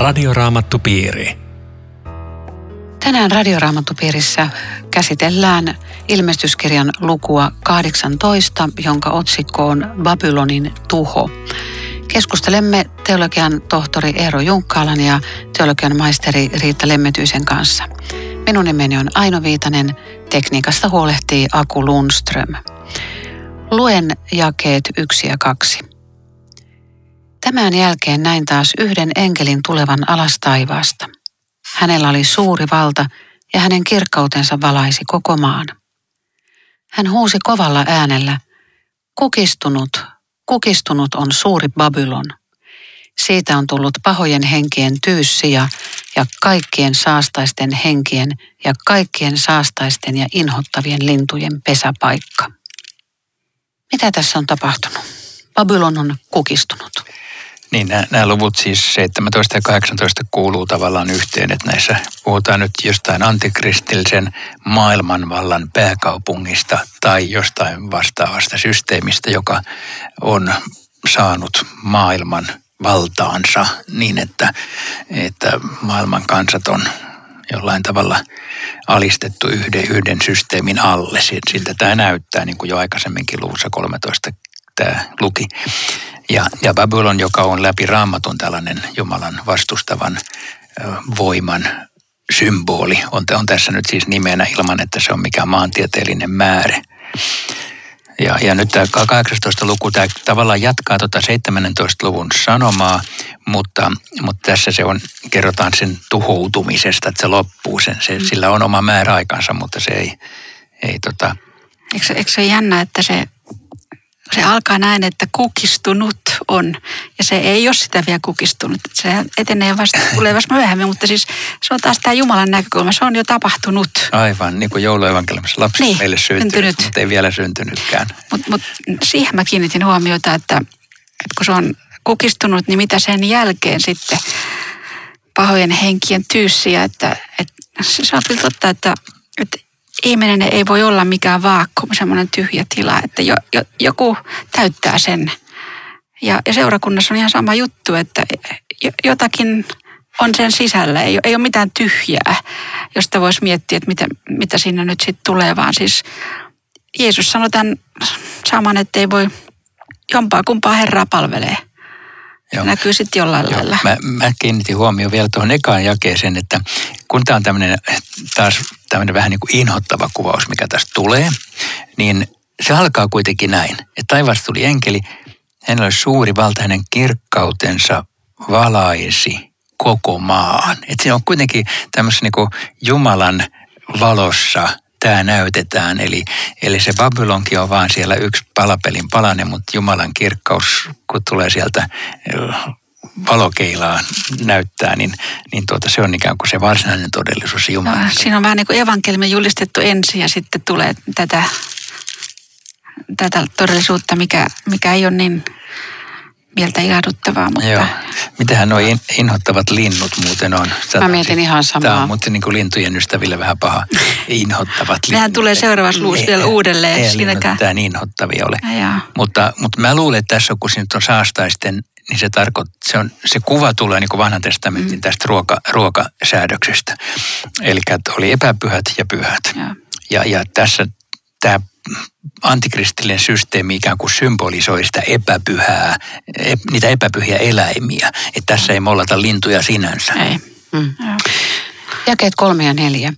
Radioraamattupiiri. Tänään Radioraamattupiirissä käsitellään ilmestyskirjan lukua 18, jonka otsikko on Babylonin tuho. Keskustelemme teologian tohtori Eero Junkkaalan ja teologian maisteri Riitta Lemmetyisen kanssa. Minun nimeni on Aino Viitanen, tekniikasta huolehtii Aku Lundström. Luen jakeet yksi ja kaksi. Tämän jälkeen näin taas yhden enkelin tulevan alas taivaasta. Hänellä oli suuri valta ja hänen kirkkautensa valaisi koko maan. Hän huusi kovalla äänellä, kukistunut, kukistunut on suuri Babylon. Siitä on tullut pahojen henkien tyyssiä ja kaikkien saastaisten henkien ja kaikkien saastaisten ja inhottavien lintujen pesäpaikka. Mitä tässä on tapahtunut? Babylon on kukistunut. Niin, nämä, nämä luvut siis 17 ja 18 kuuluu tavallaan yhteen, että näissä puhutaan nyt jostain antikristillisen maailmanvallan pääkaupungista tai jostain vastaavasta systeemistä, joka on saanut maailman valtaansa niin, että, että maailman kansat on jollain tavalla alistettu yhden, yhden systeemin alle. Siltä tämä näyttää, niin kuin jo aikaisemminkin luvussa 13 tämä luki. Ja, ja Babylon, joka on läpi raamatun tällainen Jumalan vastustavan voiman symboli, on, on tässä nyt siis nimenä ilman, että se on mikään maantieteellinen määrä. Ja, ja nyt tämä 18 luku, tämä tavallaan jatkaa tuota 17 luvun sanomaa, mutta, mutta tässä se on, kerrotaan sen tuhoutumisesta, että se loppuu. Sen, se, mm. Sillä on oma määräaikansa, mutta se ei, ei tota... Eikö, eikö se jännä, että se se alkaa näin, että kukistunut on. Ja se ei ole sitä vielä kukistunut. Se etenee vasta, tulee vasta myöhemmin, mutta siis se on taas tämä Jumalan näkökulma. Se on jo tapahtunut. Aivan, niin kuin jouluevankeliumissa lapsi niin, meille syntynyt, syntynyt, mutta ei vielä syntynytkään. Mutta mut, siihen mä kiinnitin huomiota, että, että kun se on kukistunut, niin mitä sen jälkeen sitten pahojen henkien tyyssiä, että, että se on kyllä totta, että, että ihminen ei voi olla mikään vaakkuum, semmoinen tyhjä tila, että jo, jo, joku täyttää sen. Ja, ja seurakunnassa on ihan sama juttu, että jotakin on sen sisällä, ei, ei ole mitään tyhjää, josta voisi miettiä, että mitä, mitä siinä nyt sitten tulee, vaan siis Jeesus sanoi tämän saman, että ei voi jompaa kumpaa Herraa palvelee. Joo. Näkyy sitten jollain Joo. lailla. Mä, mä kiinnitin huomioon vielä tuohon ekaan jakeeseen, että kun tämä on tämmöinen taas tämmöinen vähän niin kuin inhottava kuvaus, mikä tästä tulee, niin se alkaa kuitenkin näin, että taivaasta tuli enkeli, hänellä oli suuri valta, hänen kirkkautensa valaisi koko maan. Että se on kuitenkin tämmöisessä niin kuin Jumalan valossa tämä näytetään. Eli, eli se Babylonkin on vaan siellä yksi palapelin palanen, mutta Jumalan kirkkaus, kun tulee sieltä valokeilaa näyttää, niin, niin tuota, se on ikään kuin se varsinainen todellisuus Jumala. No, siinä on vähän niin kuin evankeliumi julistettu ensin ja sitten tulee tätä, tätä todellisuutta, mikä, mikä ei ole niin mieltä ilahduttavaa. Mutta... Joo. Mitähän nuo inhottavat linnut muuten on? Sä Mä mietin ihan samaa. Tämä on mutta niin kuin lintujen ystäville vähän paha. Inhottavat linnut. Nehän tulee seuraavassa vielä uudelleen. Ei linnut niin inhottavia ole. Mutta, mutta mä luulen, että tässä on, kun siinä on saastaisten niin se, tarkoittaa, se, on, se kuva tulee niin kuin vanhan testamentin mm. tästä ruoka, ruokasäädöksestä. Eli oli epäpyhät ja pyhät. Ja, ja, ja tässä tämä antikristillinen systeemi ikään kuin symbolisoi sitä epäpyhää, niitä epäpyhiä eläimiä. Että tässä ei mollata lintuja sinänsä. Ei. Mm. Jakeet kolme ja neljä.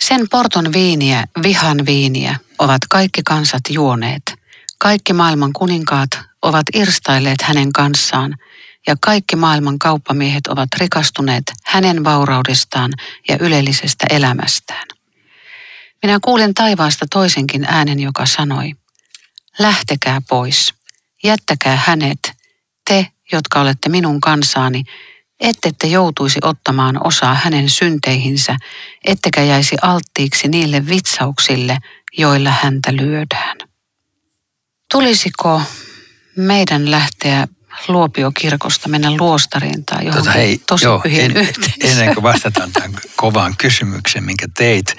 Sen porton viiniä, vihan viiniä, ovat kaikki kansat juoneet. Kaikki maailman kuninkaat ovat irstailleet hänen kanssaan, ja kaikki maailman kauppamiehet ovat rikastuneet hänen vauraudestaan ja ylellisestä elämästään. Minä kuulen taivaasta toisenkin äänen, joka sanoi, lähtekää pois, jättäkää hänet, te, jotka olette minun kansaani, ettette joutuisi ottamaan osaa hänen synteihinsä, ettekä jäisi alttiiksi niille vitsauksille, joilla häntä lyödään. Tulisiko meidän lähteä Luopiokirkosta mennä luostariin tai johonkin tota, hei, tosi joo, en, Ennen kuin vastataan tämän kovaan kysymykseen, minkä teit,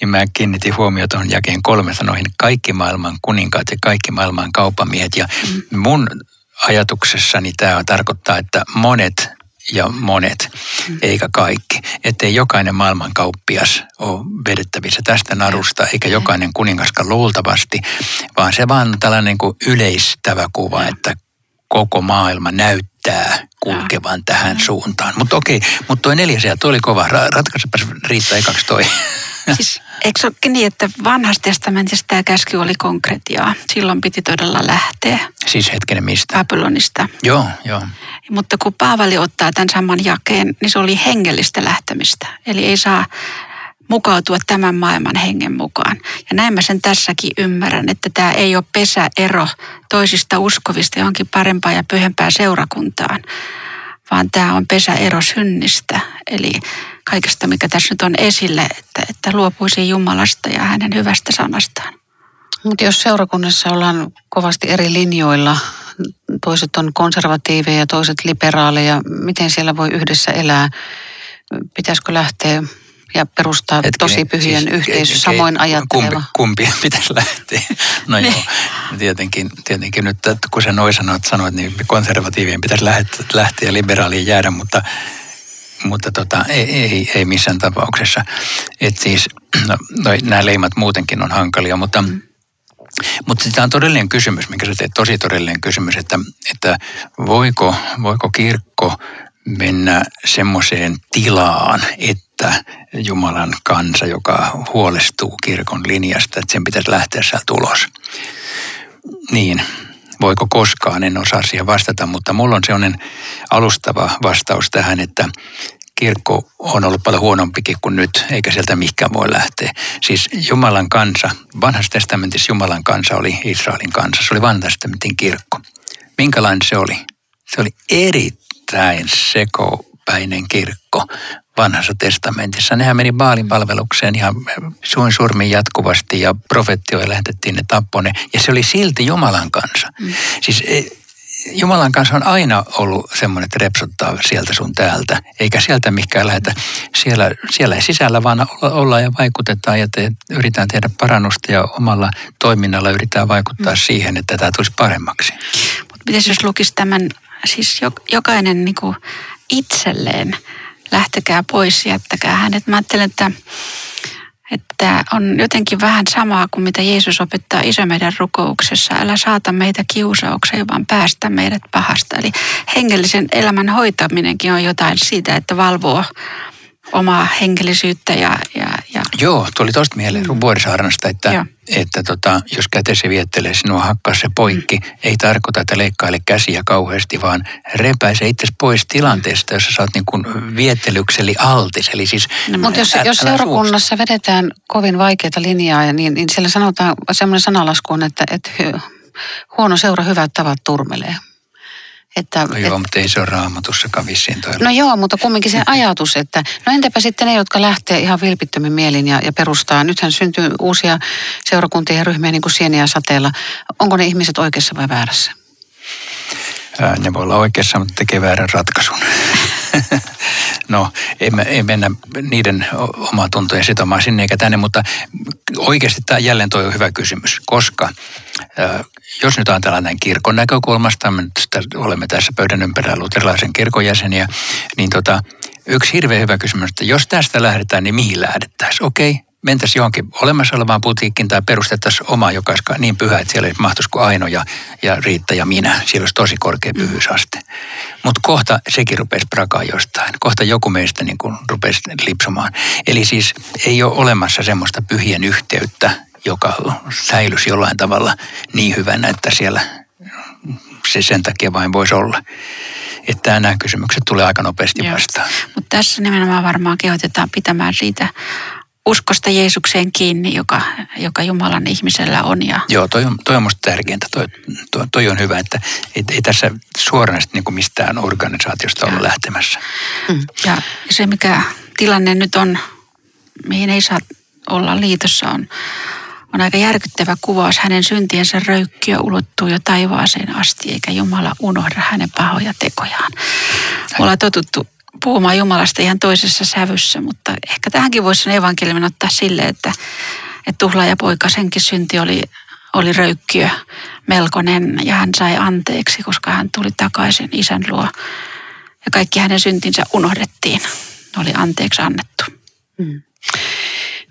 niin mä kiinnitin huomioon tuohon jakeen kolme sanoihin. Kaikki maailman kuninkaat ja kaikki maailman kaupamiehet. Ja mm. mun ajatuksessani tämä tarkoittaa, että monet ja monet, eikä kaikki. Ettei jokainen maailmankauppias ole vedettävissä tästä narusta, eikä jokainen kuningaskaan luultavasti, vaan se vaan on tällainen niin kuin yleistävä kuva, että koko maailma näyttää kulkevan tähän suuntaan. Mutta okei, mutta toi neljäs ja toi oli kova. Ra- Ratkaisepas riittää ekaksi toi. Siis, eikö se olekin niin, että vanhassa testamentissa tämä käsky oli konkretiaa? Silloin piti todella lähteä Siis hetkinen mistä? Babylonista. Joo, joo. Mutta kun Paavali ottaa tämän saman jakeen, niin se oli hengellistä lähtemistä. Eli ei saa mukautua tämän maailman hengen mukaan. Ja näin mä sen tässäkin ymmärrän, että tämä ei ole pesäero toisista uskovista johonkin parempaa ja pyhempää seurakuntaan, vaan tämä on pesäero synnistä. Eli kaikesta, mikä tässä nyt on esille, että, että luopuisi Jumalasta ja hänen hyvästä sanastaan. Mutta jos seurakunnassa ollaan kovasti eri linjoilla, toiset on konservatiiveja ja toiset liberaaleja, miten siellä voi yhdessä elää? Pitäisikö lähteä ja perustaa Hetkinen, tosi pyhien siis, yhteisö, samoin ajatteleva? Kumpi, kumpi pitäisi lähteä? No joo, tietenkin, tietenkin nyt että kun sä noin sanoit, sanoit, niin konservatiivien pitäisi lähteä, lähteä ja liberaalien jäädä, mutta, mutta tota, ei, ei, ei missään tapauksessa. Et siis, no, noi, nämä leimat muutenkin on hankalia, mutta mm. Mutta tämä on todellinen kysymys, minkä sä teet, tosi todellinen kysymys, että, että voiko, voiko kirkko mennä semmoiseen tilaan, että Jumalan kansa, joka huolestuu kirkon linjasta, että sen pitäisi lähteä sieltä ulos. Niin, voiko koskaan, en osaa siihen vastata, mutta mulla on sellainen alustava vastaus tähän, että kirkko on ollut paljon huonompikin kuin nyt, eikä sieltä mikään voi lähteä. Siis Jumalan kansa, vanhassa testamentissa Jumalan kansa oli Israelin kansa, se oli vanhan testamentin kirkko. Minkälainen se oli? Se oli erittäin sekopäinen kirkko vanhassa testamentissa. Nehän meni Baalin palvelukseen ihan suin surmin jatkuvasti ja profettioja lähetettiin ne tappone. Ja se oli silti Jumalan kansa. Mm. Siis Jumalan kanssa on aina ollut semmoinen, että repsottaa sieltä sun täältä, eikä sieltä mikään lähetä. Siellä, siellä ei sisällä vaan olla ja vaikutetaan ja te, yritetään tehdä parannusta ja omalla toiminnalla yritetään vaikuttaa mm. siihen, että tämä tulisi paremmaksi. Mutta miten jos lukisi tämän, siis jokainen niin kuin itselleen, lähtekää pois, jättäkää hänet. Mä ajattelen, että että on jotenkin vähän samaa kuin mitä Jeesus opettaa iso meidän rukouksessa. Älä saata meitä kiusaukseen, vaan päästä meidät pahasta. Eli hengellisen elämän hoitaminenkin on jotain siitä, että valvoo omaa hengellisyyttä ja... ja, ja... Joo, tuli tuosta mieleen mm. Vuorisaarnasta, että, että tota, jos kätesi viettelee sinua, hakkaa se poikki. Mm. Ei tarkoita, että leikkaile käsiä kauheasti, vaan repäise itse pois tilanteesta, jossa sä oot niin kuin viettelykseli altis. Eli siis, no, mutta jos, jos seurakunnassa suosta. vedetään kovin vaikeita linjaa, niin, niin siellä sanotaan semmoinen sanalasku on, että, että huono seura hyvät tavat turmelee. Että, no joo, et, mutta ei se ole raamatussakaan vissiin toi. No joo, mutta kumminkin se ajatus, että no entäpä sitten ne, jotka lähtee ihan vilpittömin mielin ja, ja perustaa. Nythän syntyy uusia seurakuntia ja ryhmiä niin kuin sieniä sateella. Onko ne ihmiset oikeassa vai väärässä? Ää, ne voi olla oikeassa, mutta tekee väärän ratkaisun. no, ei, me, ei mennä niiden omaa tuntoja sitomaan sinne eikä tänne, mutta oikeasti tämä jälleen toi on hyvä kysymys, koska jos nyt ajatellaan näin kirkon näkökulmasta, me nyt olemme tässä pöydän ympärillä luterilaisen kirkon jäseniä, niin tota, yksi hirveän hyvä kysymys, että jos tästä lähdetään, niin mihin lähdettäisiin? Okei, mentäisiin johonkin olemassa olevaan putiikkiin tai perustettaisiin oma, joka olisi niin pyhä, että siellä mahtuisi kuin Aino ja, ja Riitta ja minä. Siellä olisi tosi korkea mm. pyhyysaste. Mutta kohta sekin rupesi prakaa jostain. Kohta joku meistä niin kuin rupesi lipsumaan. Eli siis ei ole olemassa semmoista pyhien yhteyttä, joka säilyisi jollain tavalla niin hyvänä, että siellä se sen takia vain voisi olla. Että nämä kysymykset tulee aika nopeasti vastaan. Mutta tässä nimenomaan varmaan kehotetaan pitämään siitä uskosta Jeesukseen kiinni, joka, joka Jumalan ihmisellä on. Ja... Joo, toi on, toi on musta tärkeintä. Toi, toi, toi on hyvä, että ei, ei tässä suoranaisesti niin mistään organisaatiosta olla lähtemässä. Mm. Ja se, mikä tilanne nyt on, mihin ei saa olla liitossa, on, on aika järkyttävä kuvaus. Hänen syntiensä röykkiö ulottuu jo taivaaseen asti, eikä Jumala unohda hänen pahoja tekojaan. Me ollaan totuttu puhumaan Jumalasta ihan toisessa sävyssä, mutta ehkä tähänkin voisi sen evankeliumin ottaa sille, että, että tuhla ja poika senkin synti oli, oli röykkiö melkoinen ja hän sai anteeksi, koska hän tuli takaisin isän luo. ja kaikki hänen syntinsä unohdettiin. Ne oli anteeksi annettu. Mm.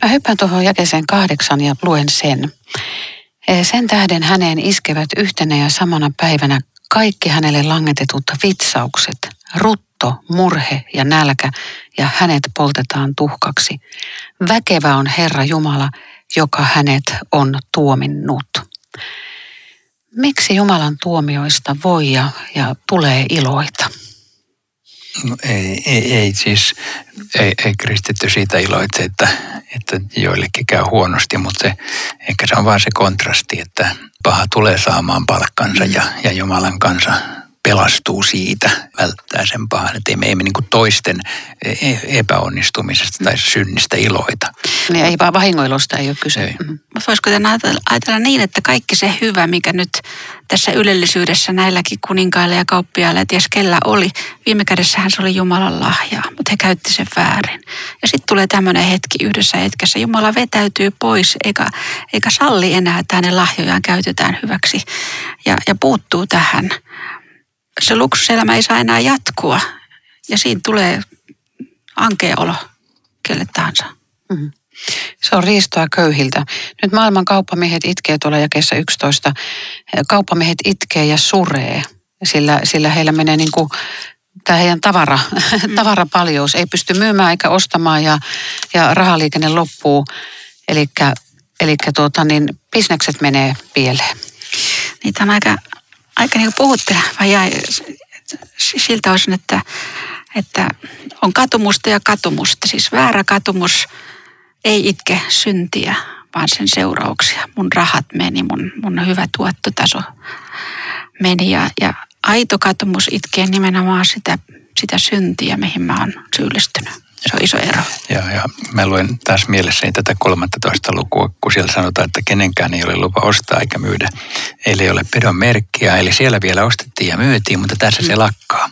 Mä hyppään tuohon jakeeseen kahdeksan ja luen sen. Eh, sen tähden häneen iskevät yhtenä ja samana päivänä kaikki hänelle langetetut vitsaukset, rutto, murhe ja nälkä, ja hänet poltetaan tuhkaksi. Väkevä on Herra Jumala, joka hänet on tuominnut. Miksi Jumalan tuomioista voi ja, ja tulee iloita? No, ei, ei, ei siis, ei, ei kristitty siitä iloitse, että, että joillekin käy huonosti, mutta se, ehkä se on vaan se kontrasti, että paha tulee saamaan palkkansa ja, ja Jumalan kansa pelastuu siitä, välttää sen pahan. Että me, ei me niin toisten e, epäonnistumisesta tai synnistä iloita. Niin ei vaan vahingoilusta ei ole kyse. Ei. Mm. Voisiko ajatella, niin, että kaikki se hyvä, mikä nyt tässä ylellisyydessä näilläkin kuninkailla ja kauppiailla ja ties kellä oli, viime kädessähän se oli Jumalan lahja, mutta he käytti sen väärin. Ja sitten tulee tämmöinen hetki yhdessä hetkessä. Jumala vetäytyy pois eikä, eikä salli enää, että hänen lahjojaan käytetään hyväksi ja, ja puuttuu tähän – se luksuselämä ei saa enää jatkua. Ja siinä tulee ankea olo kelle tahansa. Mm-hmm. Se on riistoa köyhiltä. Nyt maailman kauppamiehet itkee tuolla jakeessa 11. Kauppamiehet itkee ja suree, sillä, sillä heillä menee niin kuin tämä heidän tavara, mm. tavarapaljous. Ei pysty myymään eikä ostamaan ja, ja rahaliikenne loppuu. Eli tuota, niin bisnekset menee pieleen. Niitä on aika aika niin puhutteleva jäi siltä osin, että, että on katumusta ja katumusta. Siis väärä katumus ei itke syntiä, vaan sen seurauksia. Mun rahat meni, mun, mun hyvä tuottotaso meni ja, ja aito katumus itkee nimenomaan sitä, sitä syntiä, mihin mä oon syyllistynyt. Se on iso ero. Ja, ja mä luen taas mielessäni tätä 13 lukua, kun siellä sanotaan, että kenenkään ei ole lupa ostaa eikä myydä. Eli ei ole pedon merkkiä, eli siellä vielä ostettiin ja myytiin, mutta tässä mm. se lakkaa.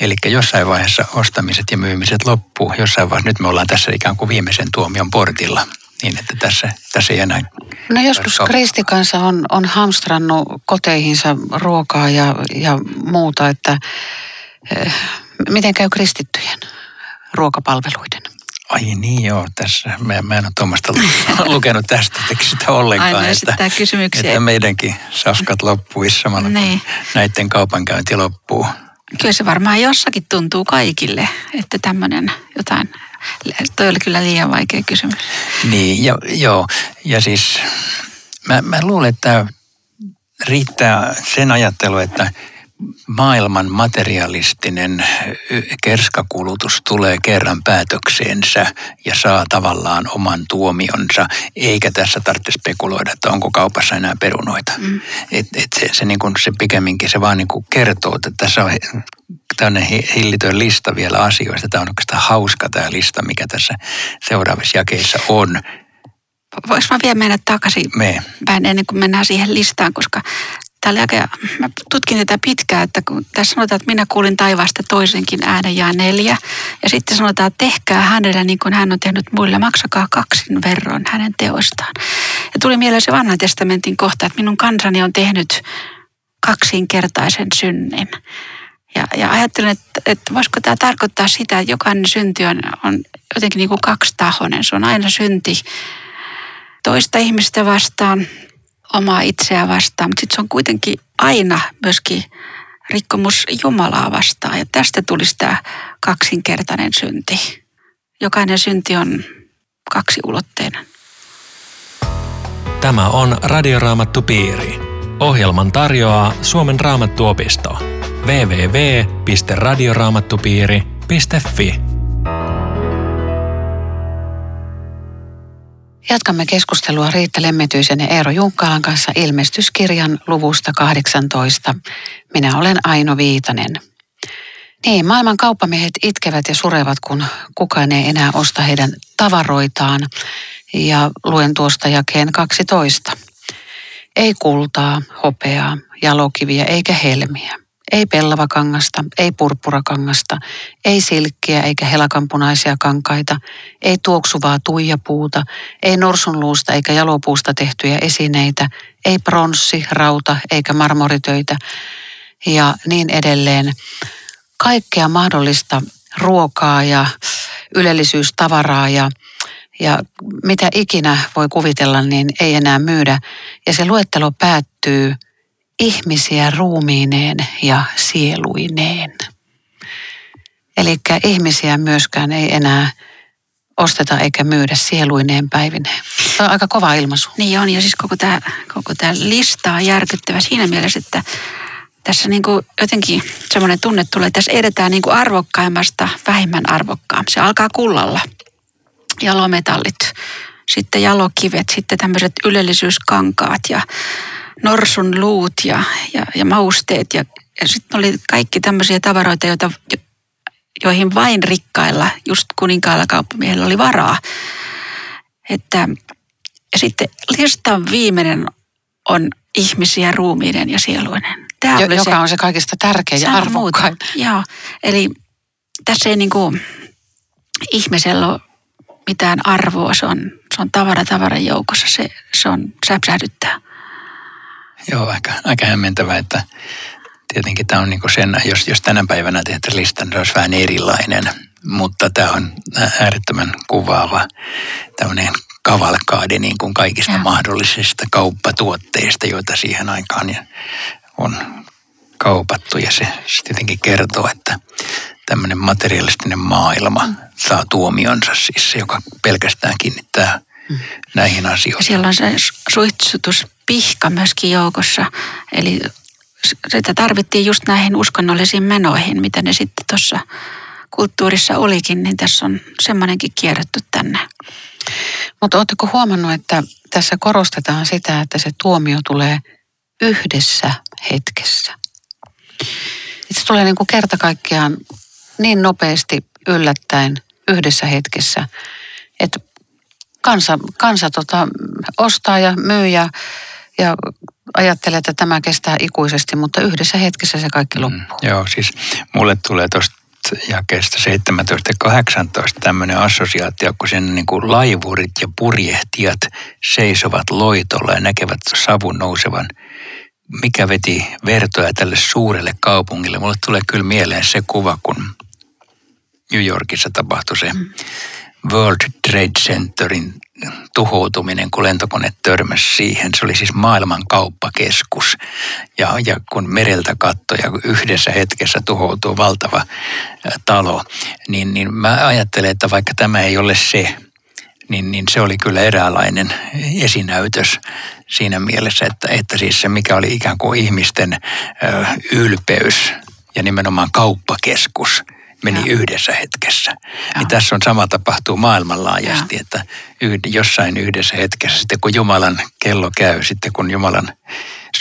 Eli jossain vaiheessa ostamiset ja myymiset loppuu. Jossain vaiheessa, nyt me ollaan tässä ikään kuin viimeisen tuomion portilla. Niin, että tässä, tässä ei enää... No joskus kristikansa on, on hamstrannut koteihinsa ruokaa ja, ja muuta, että eh, miten käy kristittyjen? Ruokapalveluiden. Ai niin joo, tässä. Mä, mä en ole tuommoista lukenut tästä sitä ollenkaan. Aina että, kysymyksiä. Että meidänkin safkat loppuisi samalla, niin. näiden kaupankäynti loppuu. Kyllä se varmaan jossakin tuntuu kaikille, että tämmöinen jotain, toi oli kyllä liian vaikea kysymys. Niin, ja, joo. Ja siis mä, mä luulen, että riittää sen ajattelu, että maailman materialistinen kerskakulutus tulee kerran päätökseensä ja saa tavallaan oman tuomionsa, eikä tässä tarvitse spekuloida, että onko kaupassa enää perunoita. Mm. Et, et se, se, niin kuin, se pikemminkin se vaan niin kuin kertoo, että tässä on tämmöinen hillitön lista vielä asioista. Tämä on oikeastaan hauska tämä lista, mikä tässä seuraavissa jakeissa on. Voisi mä vielä mennä takaisin Me. päin ennen kuin mennään siihen listaan, koska Tämä oli aika, mä tutkin tätä pitkään, että kun tässä sanotaan, että minä kuulin taivaasta toisenkin äänen ja neljä. Ja sitten sanotaan, että tehkää hänelle niin kuin hän on tehnyt muille, maksakaa kaksin verran hänen teoistaan. Ja tuli mieleen se vanhan testamentin kohta, että minun kansani on tehnyt kaksinkertaisen synnin. Ja, ja ajattelin, että, että voisiko tämä tarkoittaa sitä, että jokainen synti on, on jotenkin niin kuin kaksitahoinen. Se on aina synti toista ihmistä vastaan omaa itseä vastaan, mutta sitten se on kuitenkin aina myöskin rikkomus Jumalaa vastaan. Ja tästä tulisi tämä kaksinkertainen synti. Jokainen synti on kaksiulotteinen. Tämä on Radioraamattu Piiri. Ohjelman tarjoaa Suomen raamattuopisto. www.radioraamattupiiri.fi Jatkamme keskustelua Riitta Lemmetyisen ja Eero Junkkalan kanssa ilmestyskirjan luvusta 18. Minä olen Aino Viitanen. Niin, maailman kauppamiehet itkevät ja surevat, kun kukaan ei enää osta heidän tavaroitaan. Ja luen tuosta jakeen 12. Ei kultaa, hopeaa, jalokiviä eikä helmiä ei pellavakangasta, ei purppurakangasta, ei silkkiä eikä helakanpunaisia kankaita, ei tuoksuvaa tuijapuuta, ei norsunluusta eikä jalopuusta tehtyjä esineitä, ei pronssi, rauta eikä marmoritöitä ja niin edelleen. kaikkea mahdollista ruokaa ja ylellisyystavaraa ja, ja mitä ikinä voi kuvitella, niin ei enää myydä. Ja se luettelo päättyy ihmisiä ruumiineen ja sieluineen. Eli ihmisiä myöskään ei enää osteta eikä myydä sieluineen päivineen. Se on aika kova ilmaisu. Niin on, ja siis koko tämä koko tää lista on järkyttävä siinä mielessä, että tässä niin kuin jotenkin semmoinen tunne tulee, että tässä edetään niin kuin arvokkaimmasta vähimmän arvokkaan. Se alkaa kullalla. Jalometallit, sitten jalokivet, sitten tämmöiset ylellisyyskankaat ja norsun luut ja, ja, ja mausteet. Ja, ja sitten oli kaikki tämmöisiä tavaroita, joita, joihin vain rikkailla, just kuninkailla kauppamiehillä oli varaa. Että, ja sitten listan viimeinen on ihmisiä ruumiinen ja sieluinen. Tämä jo, oli joka se, on se kaikista tärkein ja arvokkain. Joo, eli tässä ei niin kuin ihmisellä ole mitään arvoa. Se on, se on tavara tavaran joukossa. Se, se on säpsähdyttää. Joo, aika, aika hämmentävää, että tietenkin tämä on niin kuin sen, jos, jos tänä päivänä tehdään listan, niin se olisi vähän erilainen. Mutta tämä on äärettömän kuvaava tämmöinen kavalkaadi niin kuin kaikista ja. mahdollisista kauppatuotteista, joita siihen aikaan on kaupattu. Ja se, se tietenkin kertoo, että tämmöinen materialistinen maailma saa tuomionsa, siis se, joka pelkästään kiinnittää. Näihin asioihin. Siellä on se suitsutuspihka myöskin joukossa, eli sitä tarvittiin just näihin uskonnollisiin menoihin, mitä ne sitten tuossa kulttuurissa olikin, niin tässä on semmoinenkin kierretty tänne. Mutta oletteko huomannut, että tässä korostetaan sitä, että se tuomio tulee yhdessä hetkessä? Se tulee niin kuin kerta kaikkiaan niin nopeasti yllättäen yhdessä hetkessä, että kansa, kansa tota, ostaa ja myy ja, ja ajattelee, että tämä kestää ikuisesti, mutta yhdessä hetkessä se kaikki mm, loppuu. Mm, joo, siis mulle tulee tuosta jakeesta 17 ja 18 tämmöinen assosiaatio, kun sen niin kuin laivurit ja purjehtijat seisovat loitolla ja näkevät savun nousevan. Mikä veti vertoja tälle suurelle kaupungille? Mulle tulee kyllä mieleen se kuva, kun New Yorkissa tapahtui se mm. World Trade Centerin tuhoutuminen, kun lentokone törmäsi siihen. Se oli siis maailman kauppakeskus. Ja, ja kun mereltä katsoi ja yhdessä hetkessä tuhoutuu valtava talo, niin, niin mä ajattelen, että vaikka tämä ei ole se, niin, niin se oli kyllä eräänlainen esinäytös siinä mielessä, että, että siis se mikä oli ikään kuin ihmisten ylpeys ja nimenomaan kauppakeskus – meni ja. yhdessä hetkessä. Ja. Niin tässä on sama tapahtuu maailmanlaajasti, ja. että yhd, jossain yhdessä hetkessä, sitten kun Jumalan kello käy, sitten kun Jumalan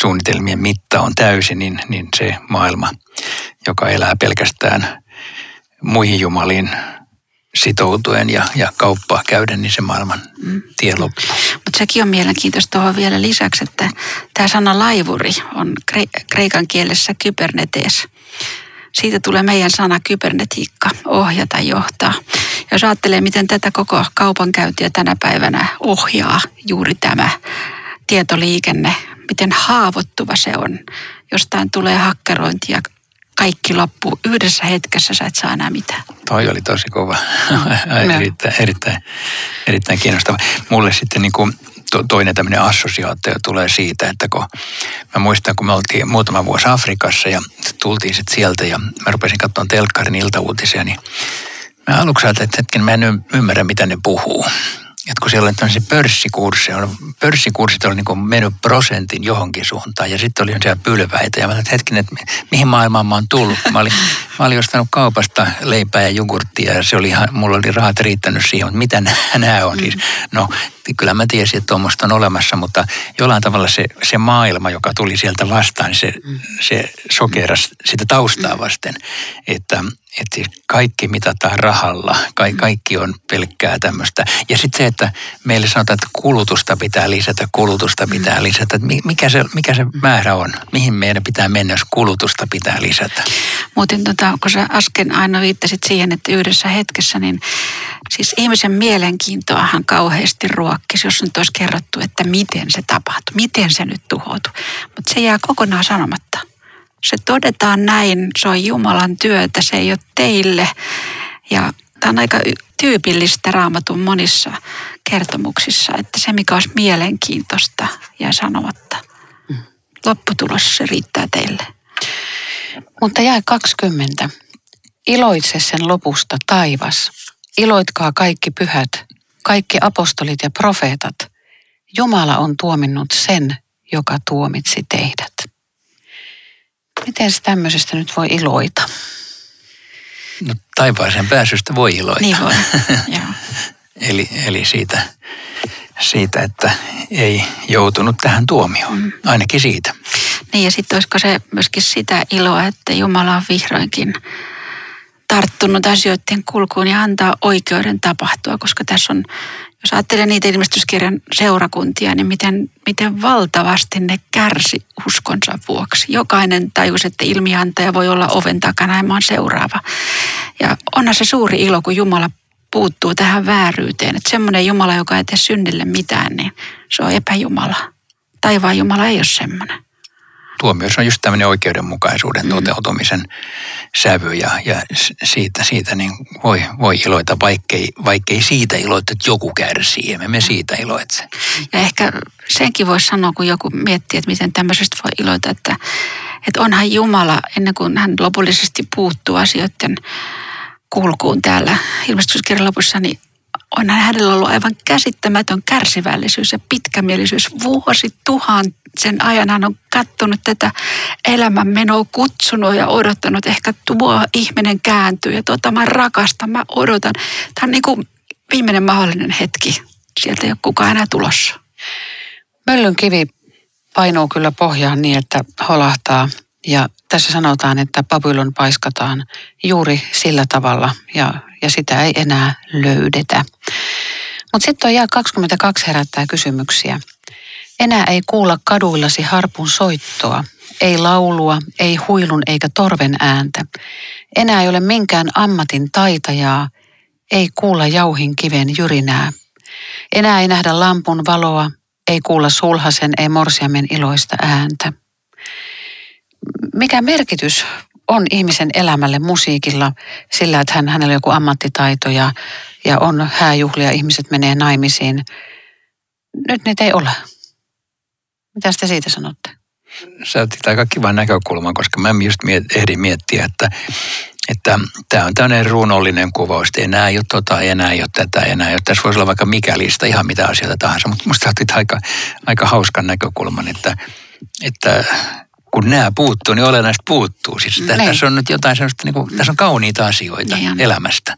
suunnitelmien mitta on täysi, niin, niin se maailma, joka elää pelkästään muihin jumaliin sitoutuen ja, ja kauppaa käydä, niin se maailman mm. tie loppuu. Mutta sekin on mielenkiintoista tuohon vielä lisäksi, että tämä sana laivuri on kre- kreikan kielessä kybernetes siitä tulee meidän sana kybernetiikka, ohjata, johtaa. Jos ajattelee, miten tätä koko kaupankäyntiä tänä päivänä ohjaa juuri tämä tietoliikenne, miten haavoittuva se on. Jostain tulee hakkerointi ja kaikki loppuu yhdessä hetkessä, sä et saa enää mitään. Toi oli tosi kova. erittäin, erittäin, erittäin kiinnostava. Mulle sitten niin kuin to, toinen tämmöinen assosiaatio tulee siitä, että kun mä muistan, kun me oltiin muutama vuosi Afrikassa ja tultiin sitten sieltä ja mä rupesin katsomaan telkkarin iltauutisia, niin mä aluksi ajattelin, että hetken mä en ymmärrä, mitä ne puhuu että kun siellä oli tämmöisiä pörssikursseja, pörssikurssit oli niin mennyt prosentin johonkin suuntaan ja sitten oli siellä pylväitä ja mä että hetkinen, että mihin maailmaan mä oon tullut. Mä olin, mä olin ostanut kaupasta leipää ja jogurttia ja se oli ihan, mulla oli rahat riittänyt siihen, mutta mitä nämä on. Siis, no kyllä mä tiesin, että tuommoista on olemassa, mutta jollain tavalla se, se maailma, joka tuli sieltä vastaan, se, se sokeras sitä taustaa vasten, että että kaikki mitataan rahalla, Ka- kaikki on pelkkää tämmöistä. Ja sitten se, että meille sanotaan, että kulutusta pitää lisätä, kulutusta pitää lisätä. Että mikä se, mikä se määrä on? Mihin meidän pitää mennä, jos kulutusta pitää lisätä? Muuten tota, kun sä äsken aina viittasit siihen, että yhdessä hetkessä, niin siis ihmisen mielenkiintoahan kauheasti ruokkisi, jos nyt olisi kerrottu, että miten se tapahtui, miten se nyt tuhoutui. Mutta se jää kokonaan sanomatta Se todetaan näin, se on Jumalan työtä, se ei ole teille. Ja tämä on aika tyypillistä raamatun monissa kertomuksissa, että se mikä olisi mielenkiintoista jää sanomatta. Mm. Lopputulos se riittää teille. Mutta jää 20. Iloitse sen lopusta taivas. Iloitkaa kaikki pyhät, kaikki apostolit ja profeetat. Jumala on tuominnut sen, joka tuomitsi teidät. Miten tämmöisestä nyt voi iloita? No taivaaseen pääsystä voi iloita. Niin voi, joo. eli, eli siitä, siitä, että ei joutunut tähän tuomioon. Mm. Ainakin siitä. Niin ja sitten olisiko se myöskin sitä iloa, että Jumala on vihdoinkin tarttunut asioiden kulkuun ja antaa oikeuden tapahtua, koska tässä on, jos ajattelee niitä ilmestyskirjan seurakuntia, niin miten, miten valtavasti ne kärsi uskonsa vuoksi. Jokainen tajus, että ilmiantaja voi olla oven takana ja mä oon seuraava. Ja onhan se suuri ilo, kun Jumala puuttuu tähän vääryyteen. Että semmoinen Jumala, joka ei tee synnille mitään, niin se on epäjumala. Taivaan Jumala ei ole semmoinen tuomioissa on just tämmöinen oikeudenmukaisuuden mm. toteutumisen sävy ja, ja siitä, siitä niin voi, voi iloita, vaikkei, vaikkei siitä iloita, että joku kärsii, emme me siitä iloitse. Ja ehkä senkin voisi sanoa, kun joku miettii, että miten tämmöisestä voi iloita, että, että onhan Jumala, ennen kuin hän lopullisesti puuttuu asioiden kulkuun täällä ilmestyskirjan lopussa, niin on hänellä ollut aivan käsittämätön kärsivällisyys ja pitkämielisyys. Vuosi tuhan sen ajan hän on kattonut tätä elämänmenoa, kutsunut ja odottanut, ehkä tuo ihminen kääntyy ja tuota mä rakastan, mä odotan. Tämä on niin kuin viimeinen mahdollinen hetki. Sieltä ei ole kukaan enää tulossa. Möllyn kivi painuu kyllä pohjaan niin, että holahtaa. Ja tässä sanotaan, että Babylon paiskataan juuri sillä tavalla ja, ja sitä ei enää löydetä. Mutta sitten tuo jää 22 herättää kysymyksiä. Enää ei kuulla kaduillasi harpun soittoa, ei laulua, ei huilun eikä torven ääntä. Enää ei ole minkään ammatin taitajaa, ei kuulla jauhin kiven jyrinää. Enää ei nähdä lampun valoa, ei kuulla sulhasen, ei morsiamen iloista ääntä. Mikä merkitys on ihmisen elämälle musiikilla sillä, että hän, hänellä on joku ammattitaito ja, ja on hääjuhlia, ihmiset menee naimisiin. Nyt niitä ei ole. Mitä te siitä sanotte? Sä otit aika kivan näkökulman, koska mä just miet, ehdin miettiä, että että tämä on tämmöinen runollinen kuvaus, että enää ei ole tota, enää ei ole tätä, enää ei ole. Tässä voisi olla vaikka mikä lista, ihan mitä asioita tahansa, mutta musta otit aika, aika hauskan näkökulman, että, että kun nämä puuttuu, niin olennaista puuttuu. Siis niin. tässä on nyt jotain sellaista, niin kuin, tässä on kauniita asioita niin elämästä,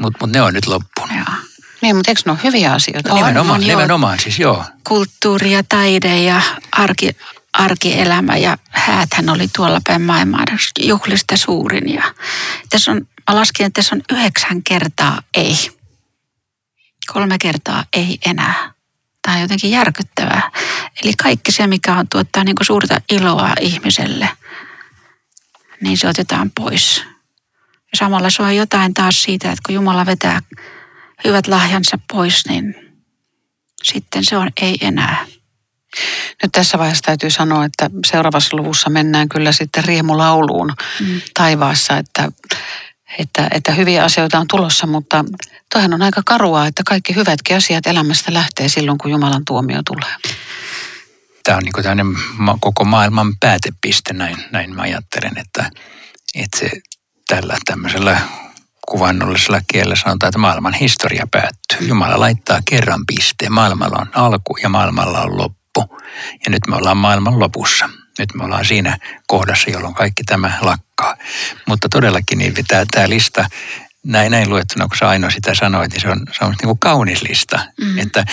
mutta mut ne on nyt loppunut. Joo. Niin, mutta eikö ne ole hyviä asioita? On, nimenomaan, on, nimenomaan siis joo. Kulttuuri ja taide ja arki, arkielämä ja hääthän oli tuolla päin maailmaa juhlista suurin. Ja tässä on, mä laskin, että tässä on yhdeksän kertaa ei. Kolme kertaa ei enää. Tämä on jotenkin järkyttävää. Eli kaikki se, mikä on tuottaa niin suurta iloa ihmiselle, niin se otetaan pois. Ja samalla se on jotain taas siitä, että kun Jumala vetää hyvät lahjansa pois, niin sitten se on ei enää. Nyt tässä vaiheessa täytyy sanoa, että seuraavassa luvussa mennään kyllä sitten riemulauluun mm. taivaassa, että, että, että hyviä asioita on tulossa, mutta toihan on aika karua, että kaikki hyvätkin asiat elämästä lähtee silloin, kun Jumalan tuomio tulee. Tämä on niin tämmöinen koko maailman päätepiste, näin, näin mä ajattelen, että, että se tällä tämmöisellä kuvannollisella kielellä sanotaan, että maailman historia päättyy. Jumala laittaa kerran pisteen. Maailmalla on alku ja maailmalla on loppu. Ja nyt me ollaan maailman lopussa. Nyt me ollaan siinä kohdassa, jolloin kaikki tämä lakkaa. Mutta todellakin niin tämä, tämä lista näin, näin luettuna, kun sä aina sitä sanoit, niin se on, se on niin kuin kaunis lista. Mm. Että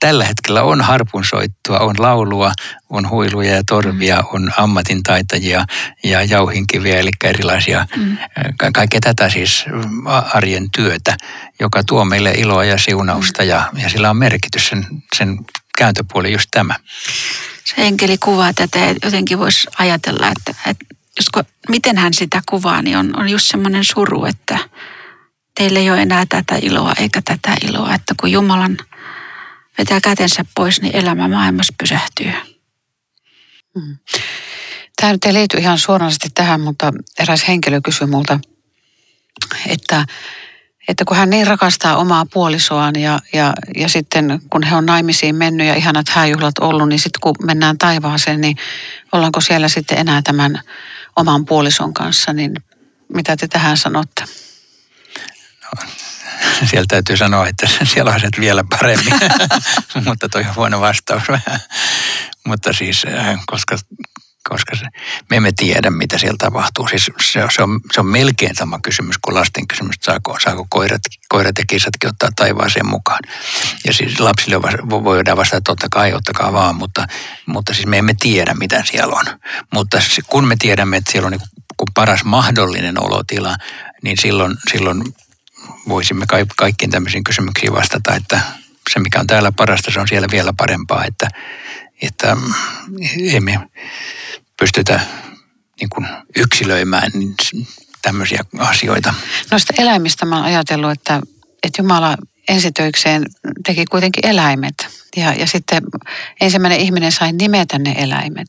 tällä hetkellä on harpunsoittua, on laulua, on huiluja ja torvia, mm. on ammatintaitajia ja jauhinkiviä, eli erilaisia, mm. ka- kaikkea tätä siis arjen työtä, joka tuo meille iloa ja siunausta mm. ja, ja sillä on merkitys, sen, sen kääntöpuoli just tämä. Se enkeli kuvaa tätä, jotenkin voisi ajatella, että, että josko, miten hän sitä kuvaa, niin on, on just semmoinen suru, että – teillä ei ole enää tätä iloa eikä tätä iloa, että kun Jumalan vetää kätensä pois, niin elämä maailmassa pysähtyy. Hmm. Tämä nyt ei liity ihan suoranaisesti tähän, mutta eräs henkilö kysyi multa, että, että kun hän niin rakastaa omaa puolisoaan ja, ja, ja sitten kun he on naimisiin mennyt ja ihanat hääjuhlat ollut, niin sitten kun mennään taivaaseen, niin ollaanko siellä sitten enää tämän oman puolison kanssa, niin mitä te tähän sanotte? No, siellä täytyy sanoa, että siellä on vielä paremmin, mutta toi on huono vastaus. Mutta siis, äh, koska koska se, me emme tiedä, mitä siellä tapahtuu. Siis se, se, on, se on melkein sama kysymys kuin lasten kysymys, että saako, saako koirat, koirat ja kissatkin ottaa taivaaseen mukaan. Ja siis lapsille voidaan vastata, että totta kai, ottakaa vaan, mutta, mutta siis me emme tiedä, mitä siellä on. Mutta kun me tiedämme, että siellä on niin kuin paras mahdollinen olotila, niin silloin, silloin voisimme kaikkiin tämmöisiin kysymyksiin vastata, että se mikä on täällä parasta, se on siellä vielä parempaa, että, että mm, emme pystytä niin kuin yksilöimään tämmöisiä asioita. Noista eläimistä mä oon ajatellut, että, että Jumala ensitöikseen teki kuitenkin eläimet. Ja, ja sitten ensimmäinen ihminen sai nimetä ne eläimet.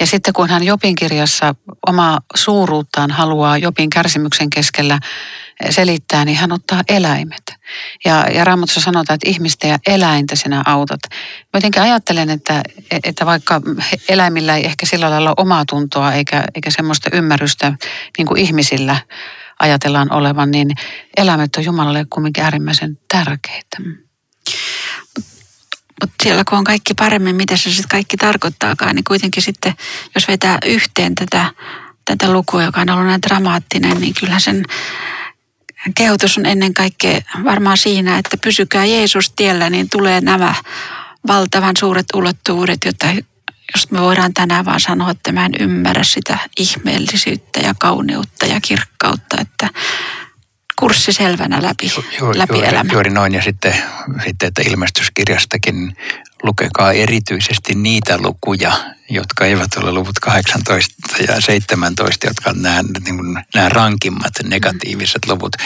Ja sitten kun hän Jopin kirjassa omaa suuruuttaan haluaa Jopin kärsimyksen keskellä selittää, niin hän ottaa eläimet. Ja, ja Raamatussa sanotaan, että ihmistä ja eläintä sinä autat. Mä jotenkin ajattelen, että, että vaikka eläimillä ei ehkä sillä lailla ole omaa tuntoa eikä, eikä semmoista ymmärrystä niin kuin ihmisillä ajatellaan olevan, niin eläimet on Jumalalle kumminkin äärimmäisen tärkeitä. Mutta siellä kun on kaikki paremmin, mitä se sitten kaikki tarkoittaakaan, niin kuitenkin sitten, jos vetää yhteen tätä, tätä lukua, joka on ollut näin dramaattinen, niin kyllä sen kehotus on ennen kaikkea varmaan siinä, että pysykää Jeesus tiellä, niin tulee nämä valtavan suuret ulottuvuudet, jotta jos me voidaan tänään vaan sanoa, että mä en ymmärrä sitä ihmeellisyyttä ja kauneutta ja kirkkautta, että kurssi selvänä läpi, juuri, läpi juuri, elämä. Juuri noin ja sitten, sitten, että ilmestyskirjastakin lukekaa erityisesti niitä lukuja, jotka eivät ole luvut 18 ja 17, jotka on nämä, niin kuin, nämä rankimmat negatiiviset luvut.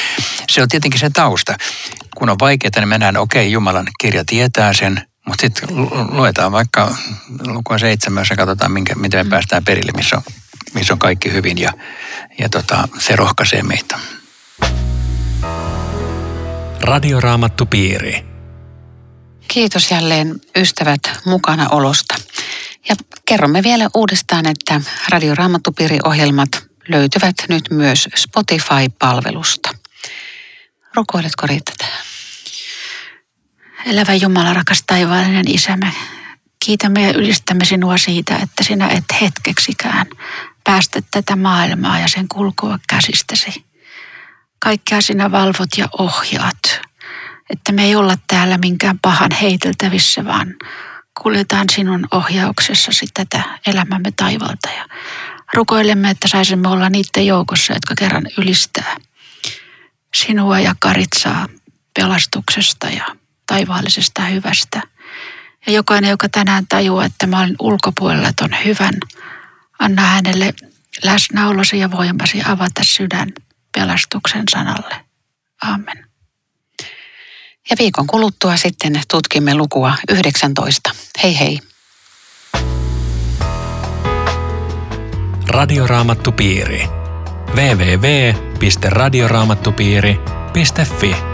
Se on tietenkin se tausta. Kun on vaikeaa, niin mennään, okei, okay, Jumalan kirja tietää sen, mutta sitten luetaan vaikka lukua seitsemän, ja katsotaan, minkä, miten me mm. päästään perille, missä on, missä on kaikki hyvin ja, ja tota, se rohkaisee meitä. Radioraamattupiiri. Kiitos jälleen ystävät mukana olosta. Ja kerromme vielä uudestaan, että Radioraamattupiiri-ohjelmat löytyvät nyt myös Spotify-palvelusta. Rukoiletko Riitta tähän? Elävä Jumala, rakas taivaallinen isämme, kiitämme ja ylistämme sinua siitä, että sinä et hetkeksikään päästä tätä maailmaa ja sen kulkua käsistäsi. Kaikkea sinä valvot ja ohjaat, että me ei olla täällä minkään pahan heiteltävissä, vaan kuljetaan sinun ohjauksessasi tätä elämämme taivalta ja rukoilemme, että saisimme olla niiden joukossa, jotka kerran ylistää sinua ja karitsaa pelastuksesta ja taivaallisesta hyvästä. Ja jokainen, joka tänään tajuaa, että mä olen ulkopuolella ton hyvän, anna hänelle läsnäolosi ja voimasi avata sydän pelastuksen sanalle. Amen. Ja viikon kuluttua sitten tutkimme lukua 19. Hei hei. Radioraamattupiiri. www.radioraamattupiiri.fi